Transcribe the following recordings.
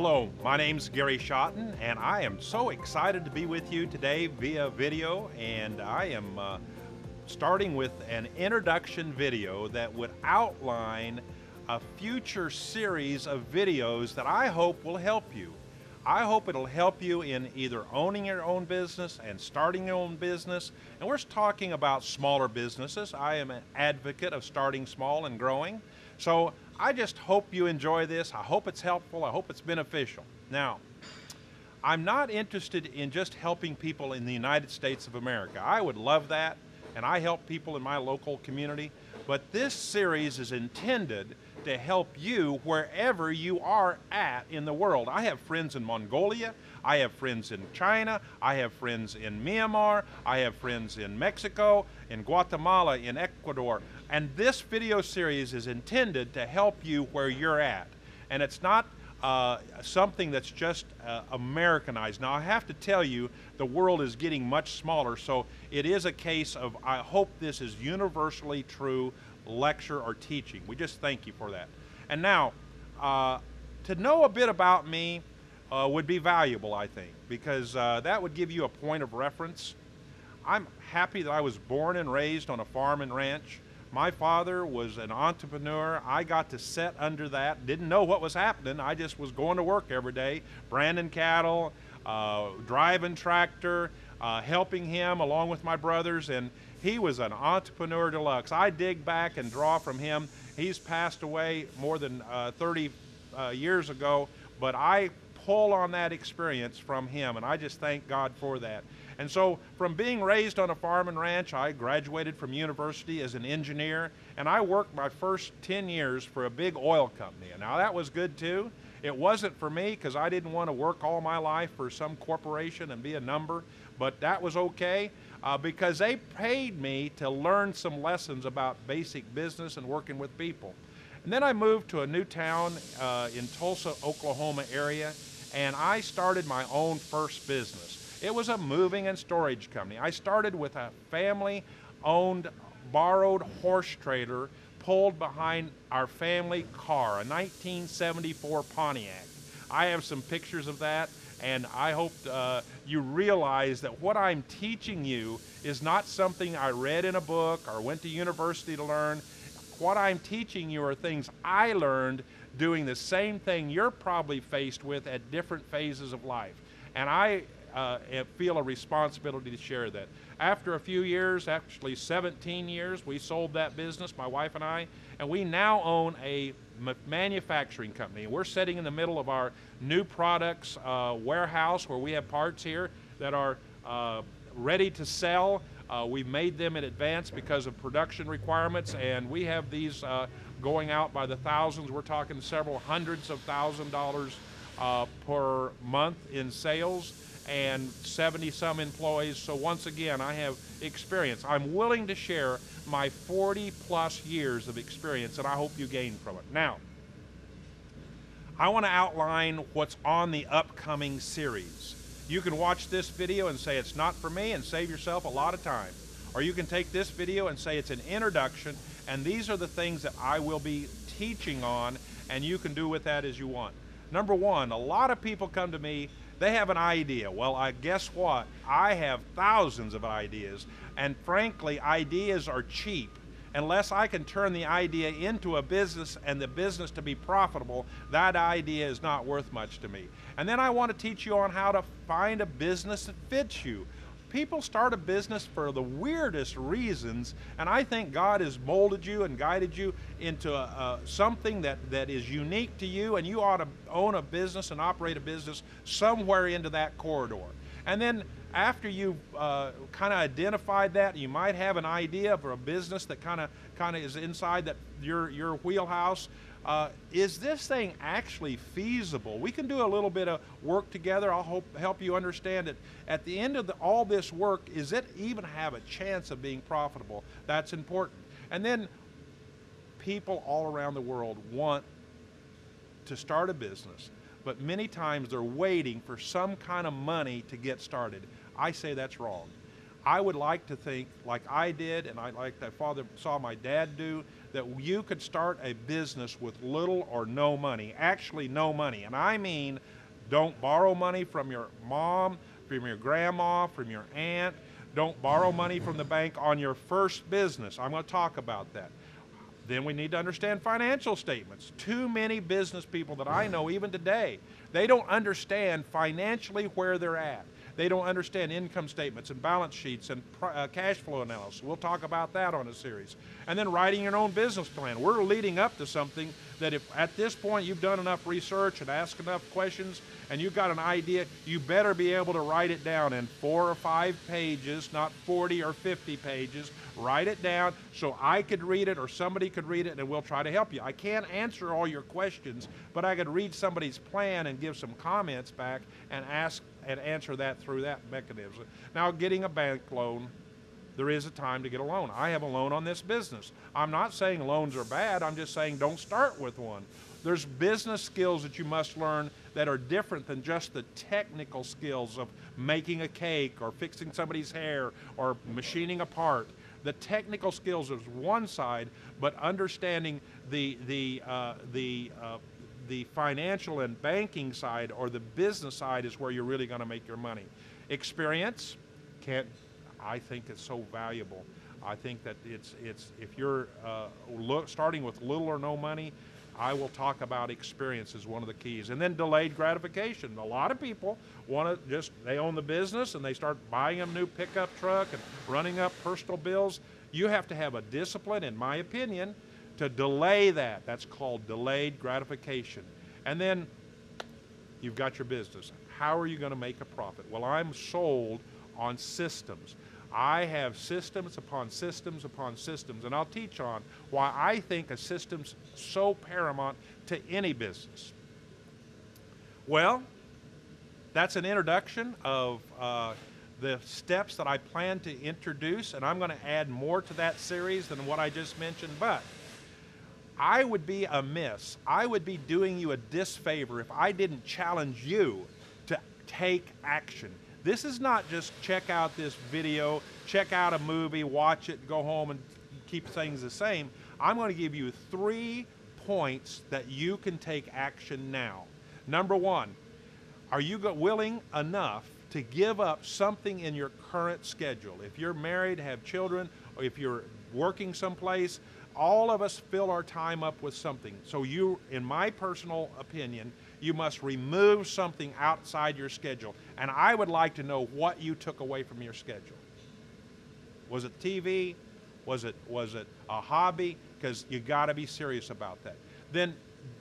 Hello, my name's Gary Schotten, and I am so excited to be with you today via video. And I am uh, starting with an introduction video that would outline a future series of videos that I hope will help you. I hope it'll help you in either owning your own business and starting your own business. And we're talking about smaller businesses. I am an advocate of starting small and growing. So I just hope you enjoy this. I hope it's helpful. I hope it's beneficial. Now, I'm not interested in just helping people in the United States of America. I would love that, and I help people in my local community. But this series is intended to help you wherever you are at in the world. I have friends in Mongolia, I have friends in China, I have friends in Myanmar, I have friends in Mexico, in Guatemala, in Ecuador. And this video series is intended to help you where you're at. And it's not uh, something that's just uh, Americanized. Now, I have to tell you, the world is getting much smaller, so it is a case of I hope this is universally true lecture or teaching. We just thank you for that. And now, uh, to know a bit about me uh, would be valuable, I think, because uh, that would give you a point of reference. I'm happy that I was born and raised on a farm and ranch. My father was an entrepreneur. I got to set under that. Didn't know what was happening. I just was going to work every day, branding cattle, uh, driving tractor, uh, helping him along with my brothers, and he was an entrepreneur deluxe. I dig back and draw from him. He's passed away more than uh, 30 uh, years ago, but I pull on that experience from him, and I just thank God for that. And so, from being raised on a farm and ranch, I graduated from university as an engineer, and I worked my first 10 years for a big oil company. And now that was good too. It wasn't for me because I didn't want to work all my life for some corporation and be a number, but that was okay uh, because they paid me to learn some lessons about basic business and working with people. And then I moved to a new town uh, in Tulsa, Oklahoma area, and I started my own first business. It was a moving and storage company. I started with a family owned borrowed horse trailer pulled behind our family car, a 1974 Pontiac. I have some pictures of that and I hope uh, you realize that what I'm teaching you is not something I read in a book or went to university to learn. What I'm teaching you are things I learned doing the same thing you're probably faced with at different phases of life. And I uh, feel a responsibility to share that. After a few years, actually 17 years, we sold that business, my wife and I, and we now own a manufacturing company. We're sitting in the middle of our new products uh, warehouse where we have parts here that are uh, ready to sell. Uh, we've made them in advance because of production requirements, and we have these uh, going out by the thousands. We're talking several hundreds of thousand dollars uh, per month in sales and 70 some employees. So once again, I have experience. I'm willing to share my 40 plus years of experience, and I hope you gain from it. Now, I want to outline what's on the upcoming series. You can watch this video and say it's not for me and save yourself a lot of time. Or you can take this video and say it's an introduction and these are the things that I will be teaching on and you can do with that as you want. Number one, a lot of people come to me, they have an idea. Well, I guess what? I have thousands of ideas and frankly, ideas are cheap unless I can turn the idea into a business and the business to be profitable, that idea is not worth much to me. And then I want to teach you on how to find a business that fits you. People start a business for the weirdest reasons, and I think God has molded you and guided you into a, a, something that, that is unique to you, and you ought to own a business and operate a business somewhere into that corridor. And then after you've uh, kind of identified that, you might have an idea for a business that kind of kind of is inside that your your wheelhouse. Uh, is this thing actually feasible? We can do a little bit of work together. I'll hope, help you understand it. At the end of the, all this work, is it even have a chance of being profitable? That's important. And then people all around the world want to start a business, but many times they're waiting for some kind of money to get started. I say that's wrong. I would like to think, like I did, and I like that father saw my dad do, that you could start a business with little or no money. Actually, no money. And I mean, don't borrow money from your mom, from your grandma, from your aunt. Don't borrow money from the bank on your first business. I'm going to talk about that. Then we need to understand financial statements. Too many business people that I know, even today, they don't understand financially where they're at. They don't understand income statements and balance sheets and uh, cash flow analysis. We'll talk about that on a series. And then writing your own business plan. We're leading up to something that if at this point you've done enough research and asked enough questions and you've got an idea, you better be able to write it down in four or five pages, not 40 or 50 pages. Write it down so I could read it or somebody could read it and we'll try to help you. I can't answer all your questions, but I could read somebody's plan and give some comments back and ask and answer that through that mechanism. Now, getting a bank loan, there is a time to get a loan. I have a loan on this business. I'm not saying loans are bad, I'm just saying don't start with one. There's business skills that you must learn that are different than just the technical skills of making a cake or fixing somebody's hair or machining a part. The technical skills is one side, but understanding the the uh, the uh, the financial and banking side or the business side is where you're really going to make your money. Experience can't, I think, it's so valuable. I think that it's it's if you're uh, look, starting with little or no money, I will talk about experience as one of the keys. And then delayed gratification. A lot of people want to just, they own the business and they start buying a new pickup truck and running up personal bills. You have to have a discipline, in my opinion, to delay that. That's called delayed gratification. And then you've got your business. How are you going to make a profit? Well, I'm sold on systems. I have systems upon systems upon systems, and I'll teach on why I think a system's so paramount to any business. Well, that's an introduction of uh, the steps that I plan to introduce, and I'm going to add more to that series than what I just mentioned, but I would be amiss. I would be doing you a disfavor if I didn't challenge you to take action. This is not just check out this video, check out a movie, watch it, go home and keep things the same. I'm going to give you three points that you can take action now. Number one, are you willing enough to give up something in your current schedule? If you're married, have children, or if you're working someplace, all of us fill our time up with something. So you, in my personal opinion, you must remove something outside your schedule. And I would like to know what you took away from your schedule. Was it TV? Was it was it a hobby? Because you got to be serious about that. Then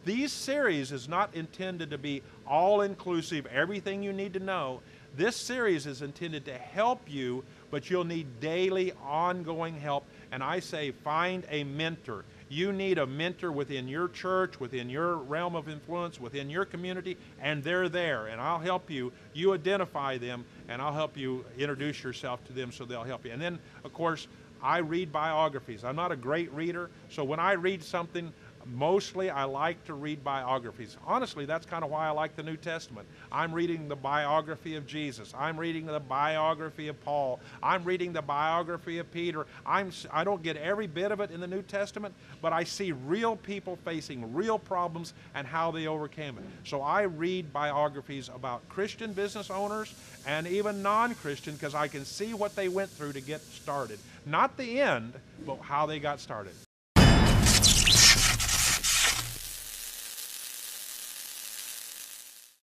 these series is not intended to be all inclusive, everything you need to know. This series is intended to help you, but you'll need daily, ongoing help and I say find a mentor. You need a mentor within your church, within your realm of influence, within your community, and they're there. And I'll help you. You identify them, and I'll help you introduce yourself to them so they'll help you. And then, of course, I read biographies. I'm not a great reader, so when I read something, mostly I like to read biographies. Honestly, that's kind of why I like the New Testament. I'm reading the biography of Jesus. I'm reading the biography of Paul. I'm reading the biography of Peter. I'm, I don't get every bit of it in the New Testament, but I see real people facing real problems and how they overcame it. So I read biographies about Christian business owners and even non Christian because I can see what they went through to get started. Not the end, but how they got started.